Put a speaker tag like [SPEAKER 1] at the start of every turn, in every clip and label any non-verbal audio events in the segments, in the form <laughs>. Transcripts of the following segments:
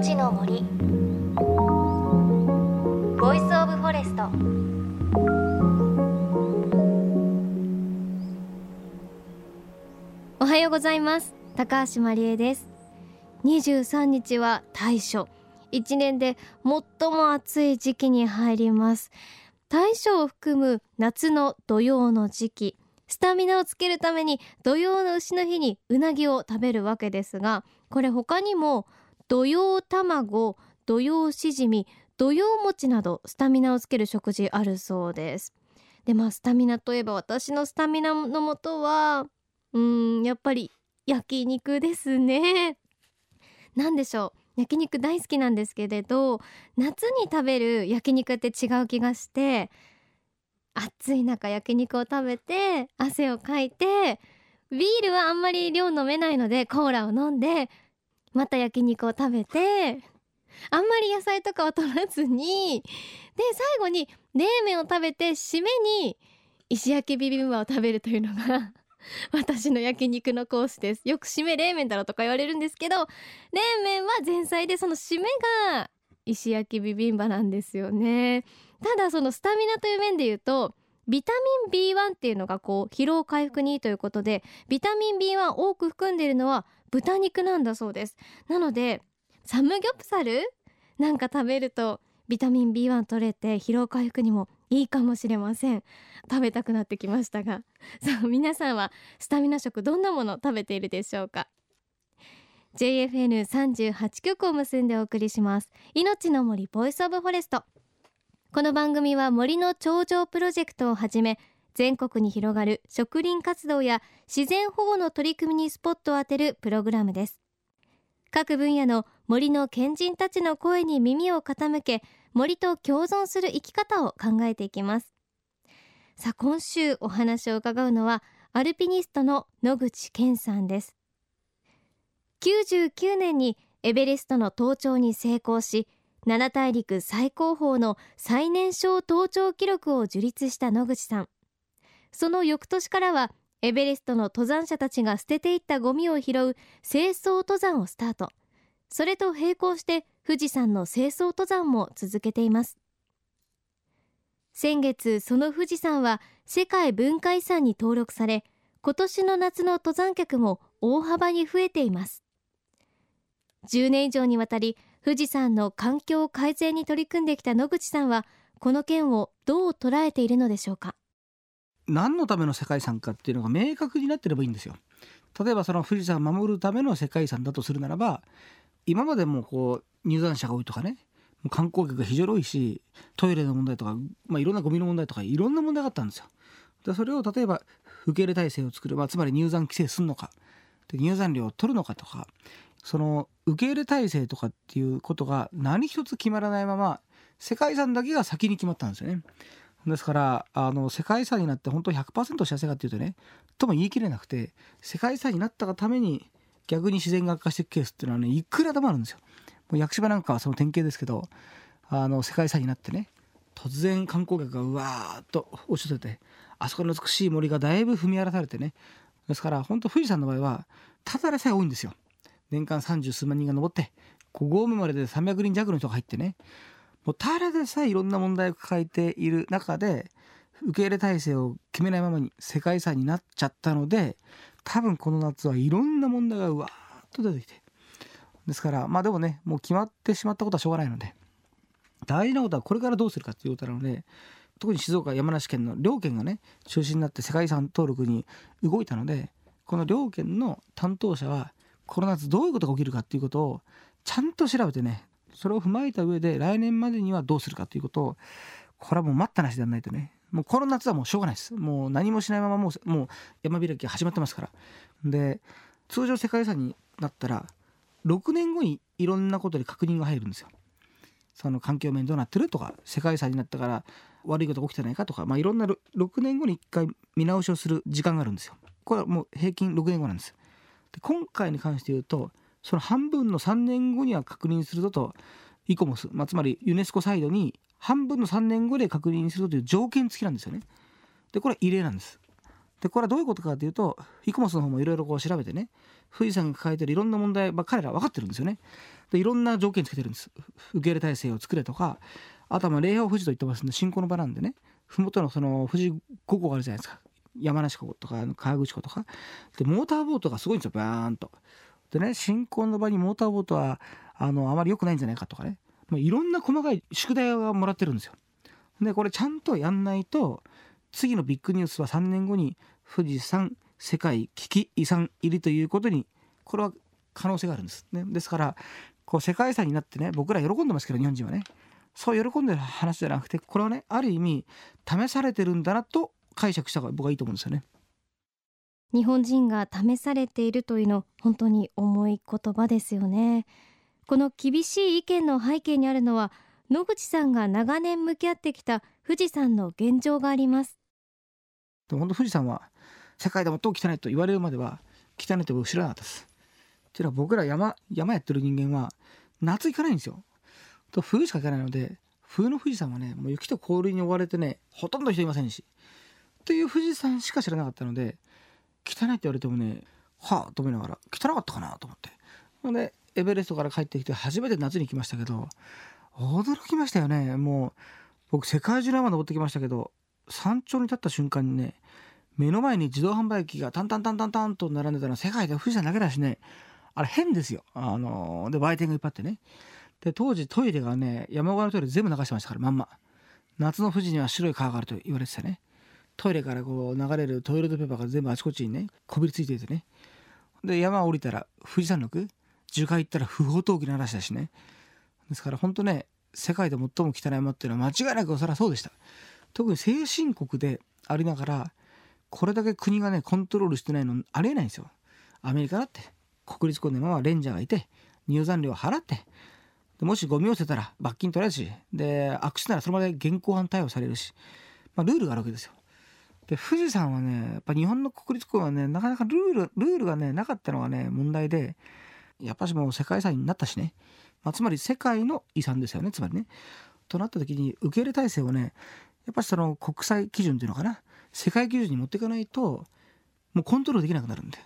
[SPEAKER 1] 命の森。 Voice of Forest。おはようございます。高橋万里恵です。23日は大暑。1年で最も暑い時期に入ります。大暑を含む夏の土用の時期。スタミナをつけるために土用の丑の日にうなぎを食べるわけですがこれ他にも土用卵土用しじみ土用餅などスタミナをつける食事あるそうです。でまあスタミナといえば私のスタミナのもとはうんやっぱり焼肉ですね。<laughs> 何でしょう。焼肉大好きなんですけれど夏に食べる焼肉って違う気がして暑い中焼肉を食べて汗をかいてビールはあんまり量飲めないのでコーラを飲んでまた焼肉を食べてあんまり野菜とかは取らずにで最後に冷麺を食べて締めに石焼きビビンバを食べるというのが <laughs> 私の焼肉のコースです。よく締め冷麺だろとか言われるんですけど冷麺は前菜でその締めが石焼きビビンバなんですよね。ただそのスタミナという面で言うとビタミン B1 っていうのがこう疲労回復にいいということでビタミン B1 多く含んでいるのは豚肉なんだそうです。なのでサムギョプサル？なんか食べるとビタミン B1 取れて疲労回復にもいいかもしれません。食べたくなってきましたが。<laughs> さあ皆さんはスタミナ食どんなもの食べているでしょうか？JFN38 曲を結んでお送りします。命の森 Voice of Forest。この番組は森の頂上プロジェクトをはじめ全国に広がる植林活動や自然保護の取り組みにスポットを当てるプログラムです。各分野の森の賢人たちの声に耳を傾け森と共存する生き方を考えていきます。さあ今週お話を伺うのはアルピニストの野口健さんです。99年にエベレストの登頂に成功し七大陸最高峰の最年少登頂記録を樹立した野口さん。その翌年からはエベレストの登山者たちが捨てていったゴミを拾う清掃登山をスタート。それと並行して富士山の清掃登山も続けています。先月その富士山は世界文化遺産に登録され今年の夏の登山客も大幅に増えています。10年以上にわたり富士山の環境改善に取り組んできた野口さんはこの件をどう捉えているのでしょうか。
[SPEAKER 2] 何のための世界遺産かっていうのが明確になってればいいんですよ例えばその富士山を守るための世界遺産だとするならば今までもこう入山者が多いとかね観光客が非常に多いしトイレの問題とか、まあ、いろんなゴミの問題とかいろんな問題があったんですよでそれを例えば受け入れ体制を作る、まあ、つまり入山規制するのかで入山料を取るのかとかその受け入れ体制とかっていうことが何一つ決まらないまま世界遺産だけが先に決まったんですよね。ですからあの世界遺産になって本当100%幸せかっていうとねとも言い切れなくて世界遺産になったがために逆に自然が悪化していくケースっていうのはねいくらでもあるんですよ。もう屋久島なんかはその典型ですけどあの世界遺産になってね突然観光客がうわーっと押し寄せてあそこの美しい森がだいぶ踏み荒らされてねですから本当富士山の場合はただでさえ多いんですよ。年間三十数万人が登って5合目までで300人弱の人が入ってねもうただでさえいろんな問題を抱えている中で受け入れ体制を決めないままに世界遺産になっちゃったので多分この夏はいろんな問題がうわーっと出てきて。ですからまあでもねもう決まってしまったことはしょうがないので大事なことはこれからどうするかっていうことなので特に静岡山梨県の両県がね中心になって世界遺産登録に動いたのでこの両県の担当者はこの夏どういうことが起きるかっていうことをちゃんと調べてねそれを踏まえた上で来年までにはどうするかということをこれはもう待ったなしではないとね。もうこの夏はもうしょうがないです。もう何もしないままもうもう山開き始まってますから。で通常世界遺産になったら6年後にいろんなことで確認が入るんですよ。その環境面どうなってるとか世界遺産になったから悪いことが起きてないかとか、まあ、いろんな6年後に1回見直しをする時間があるんですよ。これはもう平均6年後なんです。で今回に関して言うとその半分の3年後には確認するぞとイコモス、まあ、つまりユネスコサイドに半分の3年後で確認するという条件付きなんですよね。でこれは異例なんです。でこれはどういうことかというとイコモスの方もいろいろこう調べてね富士山が抱えてるいろんな問題、まあ、彼ら分かってるんですよね。でいろんな条件つけてるんです受け入れ体制を作れとかあとはまあ霊峰富士と言ってますんで信仰の場なんでね麓のその富士五湖があるじゃないですか山梨湖とか河口湖とかでモーターボートがすごいんですよバーンと。でね信仰の場にモーターボートはあのあまり良くないんじゃないかとかね、まあ、いろんな細かい宿題をもらってるんですよ。でこれちゃんとやんないと次のビッグニュースは3年後に富士山世界危機遺産入りということにこれは可能性があるんです。ね。ですからこう世界遺産になってね僕ら喜んでますけど日本人はね。そう喜んでる話じゃなくてこれはねある意味試されてるんだなと解釈した方が僕はいいと思うんですよね。
[SPEAKER 1] 日本人が試されているというの本当に重い言葉ですよね。この厳しい意見の背景にあるのは野口さんが長年向き合ってきた富士山の現状があります。
[SPEAKER 2] でも本当富士山は世界で最も汚いと言われるまでは汚いって僕知らなかったです。ていうのは僕ら山山やってる人間は夏行かないんですよ。と冬しか行かないので冬の富士山はねもう雪と氷に覆われてねほとんど人いませんし。という富士山しか知らなかったので汚いって言われてもねはあと思いながら汚かったかなと思って。ほんでエベレストから帰ってきて初めて夏に来ましたけど驚きましたよね。もう僕世界中の山登ってきましたけど山頂に立った瞬間にね目の前に自動販売機がタンタンタンタンタンと並んでたのは世界で富士山だけだしねあれ変ですよ。あので売店がいっぱいあってね。で当時トイレがね山小屋のトイレ全部流してましたからまんま。夏の富士には白い川があると言われてたね。トイレからこう流れるトイレットペーパーが全部あちこちにねこびりついていてね。で山降りたら富士山麓？樹海行ったら不法投棄の話だしね。ですから本当ね世界で最も汚い山っていうのは間違いなくそれはそうでした。特に先進国でありながらこれだけ国がねコントロールしてないのありえないんですよ。アメリカだって。国立公園のままレンジャーがいて入山料を払って。もしゴミを捨てたら罰金取られるし。で悪質ならその場で現行犯逮捕されるし、まあ、ルールがあるわけですよ。で富士山はねやっぱ日本の国立公園はねなかなかルールルールがねなかったのがね問題でやっぱしもう世界遺産になったしね、まあ、つまり世界の遺産ですよねつまりね。となった時に受け入れ体制をねやっぱりその国際基準っていうのかな。世界基準に持っていかないともうコントロールできなくなるんで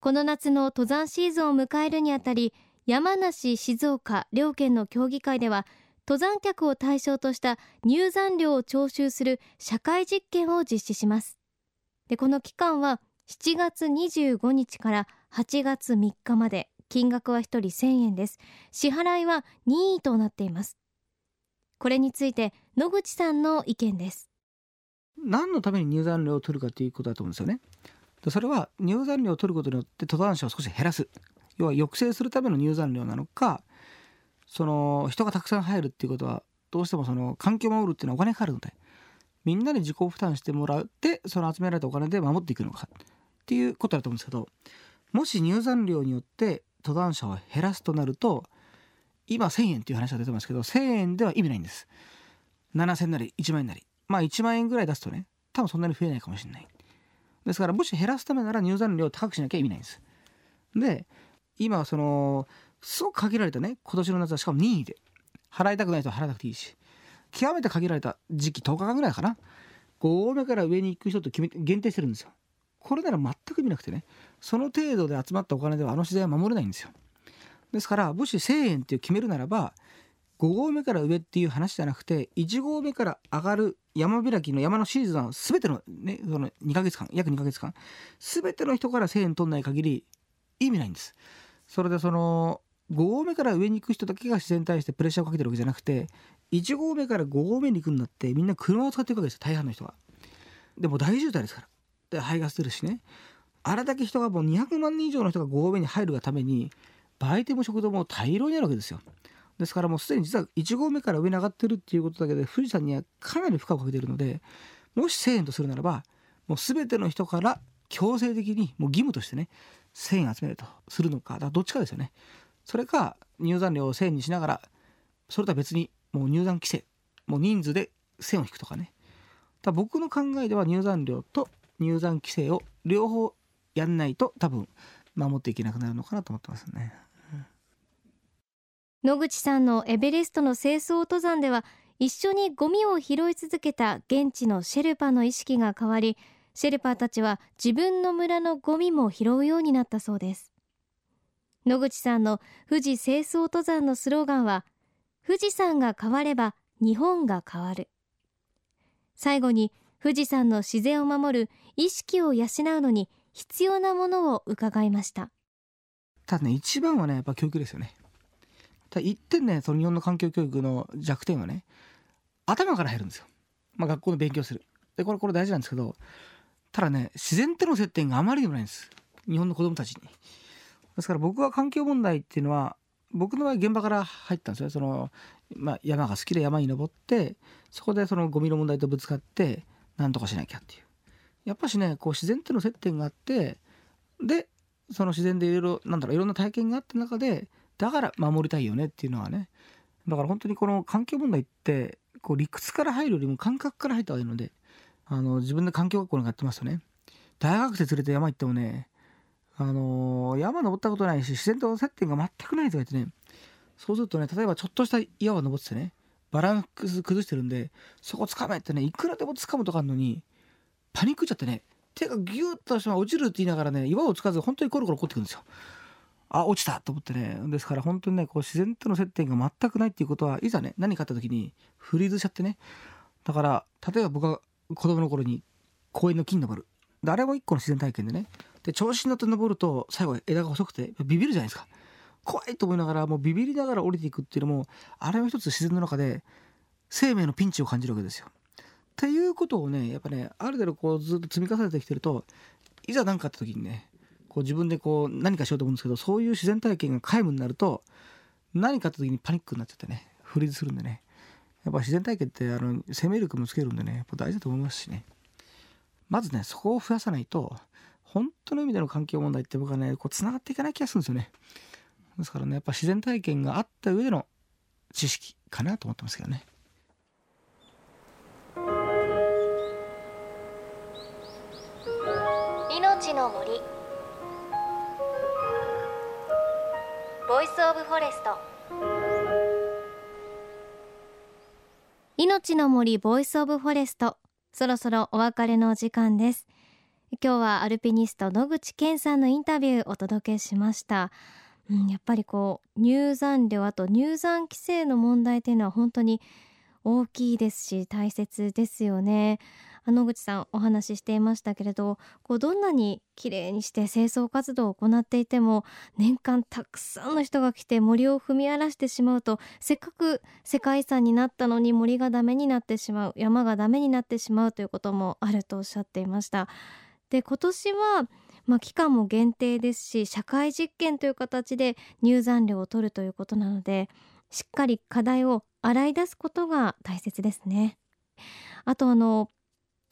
[SPEAKER 1] この夏の登山シーズンを迎えるにあたり山梨静岡両県の協議会では登山客を対象とした入山料を徴収する社会実験を実施します。でこの期間は7月25日から8月3日まで金額は1人1000円です。支払いは任意となっています。これについて野口さんの意見です。
[SPEAKER 2] 何のために入山料を取るかということだと思うんですよね。でそれは入山料を取ることによって登山者を少し減らす。要は抑制するための入山料なのかその人がたくさん入るっていうことはどうしてもその環境を守るっていうのはお金かかるのでみんなで自己負担してもらってその集められたお金で守っていくのかっていうことだと思うんですけどもし入山料によって登山者を減らすとなると今1,000円っていう話が出てますけど1,000円では意味ないんです。7,000なり1万円なり。まあ1万円ぐらい出すとね多分そんなに増えないかもしれない。ですからもし減らすためなら入山料を高くしなきゃ意味ないんです。で今そのすごく限られたね今年の夏は。しかも任意で。払いたくない人は払わなくていいし。極めて限られた時期10日間ぐらいかな。5合目から上に行く人と決め限定してるんですよ。これなら全く意味なくてねその程度で集まったお金ではあの自然は守れないんですよ。ですからもし1000円っていう決めるならば5合目から上っていう話じゃなくて1合目から上がる山開きの山のシーズンは全ての,、ね、その2ヶ月間約2ヶ月間全ての人から1000円取んない限り意味ないんです。それでその5合目から上に行く人だけが自然に対してプレッシャーをかけてるわけじゃなくて1合目から5合目に行くんだってみんな車を使っていくわけですよ大半の人は。でも大渋滞ですから。で排ガス出るしね。あれだけ人がもう200万人以上の人が5合目に入るがために売店も食堂も大量にあるわけですよ。ですからもうすでに実は1合目から上に上がってるっていうことだけで富士山にはかなり負荷をかけてるのでもし1000円とするならばもう全ての人から強制的にもう義務としてね1000円集めるとするのかだかどっちかですよね。それか入山料を1000にしながらそれとは別にもう入山規制もう人数で線を引くとかねだ僕の考えでは入山料と入山規制を両方やんないと多分守っていけなくなるのかなと思ってますね。
[SPEAKER 1] 野口さんのエベレストの清掃登山では一緒にゴミを拾い続けた現地のシェルパの意識が変わりシェルパーたちは自分の村のゴミも拾うようになったそうです野口さんの富士清掃登山のスローガンは富士山が変われば日本が変わる。最後に富士山の自然を守る意識を養うのに必要なものを伺いました。
[SPEAKER 2] ただね一番はねやっぱ教育ですよね。ただ一点ねその日本の環境教育の弱点はね頭から入るんですよ。まあ学校の勉強する。でこれこれ大事なんですけどただね自然との接点があまりにもないんです。日本の子供たちに。ですから僕は環境問題っていうのは僕の場合現場から入ったんですよ。その、まあ、山が好きで山に登ってそこでそのゴミの問題とぶつかって何とかしなきゃっていう。やっぱしねこう自然との接点があってでその自然でいろいろなんだろういろんな体験があった中でだから守りたいよねっていうのはね。だから本当にこの環境問題ってこう理屈から入るよりも感覚から入った方がいいのであの自分で環境学校なんかやってますとね。大学生連れて山行ってもねあのー、山登ったことないし自然と接点が全くないとか言ってね。そうするとね例えばちょっとした岩を登っててねバランス崩してるんでそこ掴めってねいくらでも掴むとかあるのにパニックっちゃってね手がギュッとして落ちるって言いながらね岩をつかず本当にコロコロ落ってくるんですよ。あ落ちたと思ってね。ですから本当にねこう自然との接点が全くないっていうことはいざね何かあった時にフリーズしちゃってね。だから例えば僕が子供の頃に公園の木に登るあれも一個の自然体験でねで調子に乗って登ると最後枝が細くてビビるじゃないですか。怖いと思いながらもうビビりながら降りていくっていうのもあれは一つ自然の中で生命のピンチを感じるわけですよ。っていうことをねやっぱねある程度こうずっと積み重ねてきてるといざ何かあった時にねこう自分でこう何かしようと思うんですけどそういう自然体験が皆無になると何かあった時にパニックになっちゃってねフリーズするんでね。やっぱ自然体験ってあの生命力もつけるんでねやっぱ大事だと思いますしね。まずねそこを増やさないと本当の意味での環境問題って僕はねこう繋がっていかない気がするんですよね。ですからねやっぱ自然体験があった上での知識かなと思ってますけどね。
[SPEAKER 1] 命の森。 Voice of Forest。命の森 Voice of Forest。そろそろお別れの時間です今日はアルピニスト野口健さんのインタビューお届けしました、うん、やっぱりこう入山料あと入山規制の問題というのは本当に大きいですし大切ですよね。野口さんお話ししていましたけれどこうどんなに綺麗にして清掃活動を行っていても年間たくさんの人が来て森を踏み荒らしてしまうとせっかく世界遺産になったのに森がダメになってしまう山がダメになってしまうということもあるとおっしゃっていました。で今年はまあ、期間も限定ですし社会実験という形で入山料を取るということなのでしっかり課題を洗い出すことが大切ですね。あとあの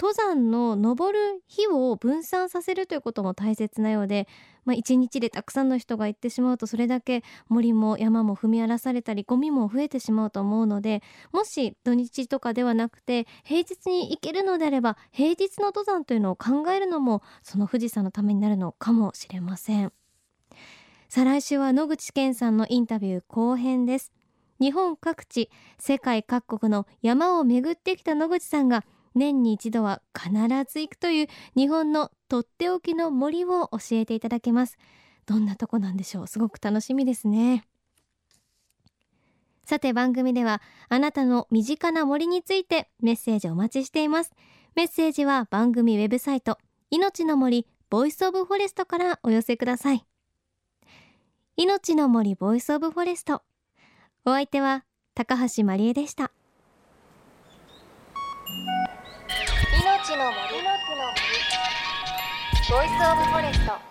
[SPEAKER 1] 登山の登る日を分散させるということも大切なようで、まあ、一日でたくさんの人が行ってしまうとそれだけ森も山も踏み荒らされたりゴミも増えてしまうと思うのでもし土日とかではなくて平日に行けるのであれば平日の登山というのを考えるのもその富士山のためになるのかもしれません。再来週は野口健さんのインタビュー後編です。日本各地世界各国の山を巡ってきた野口さんが年に一度は必ず行くという日本のとっておきの森を教えていただけます。どんなとこなんでしょう。すごく楽しみですね。さて番組ではあなたの身近な森についてメッセージお待ちしています。メッセージは番組ウェブサイト命の森 Voice of Forest からお寄せください。命の森 Voice of Forest。お相手は高橋万里恵でした。の森の木の森 Voice of Forest。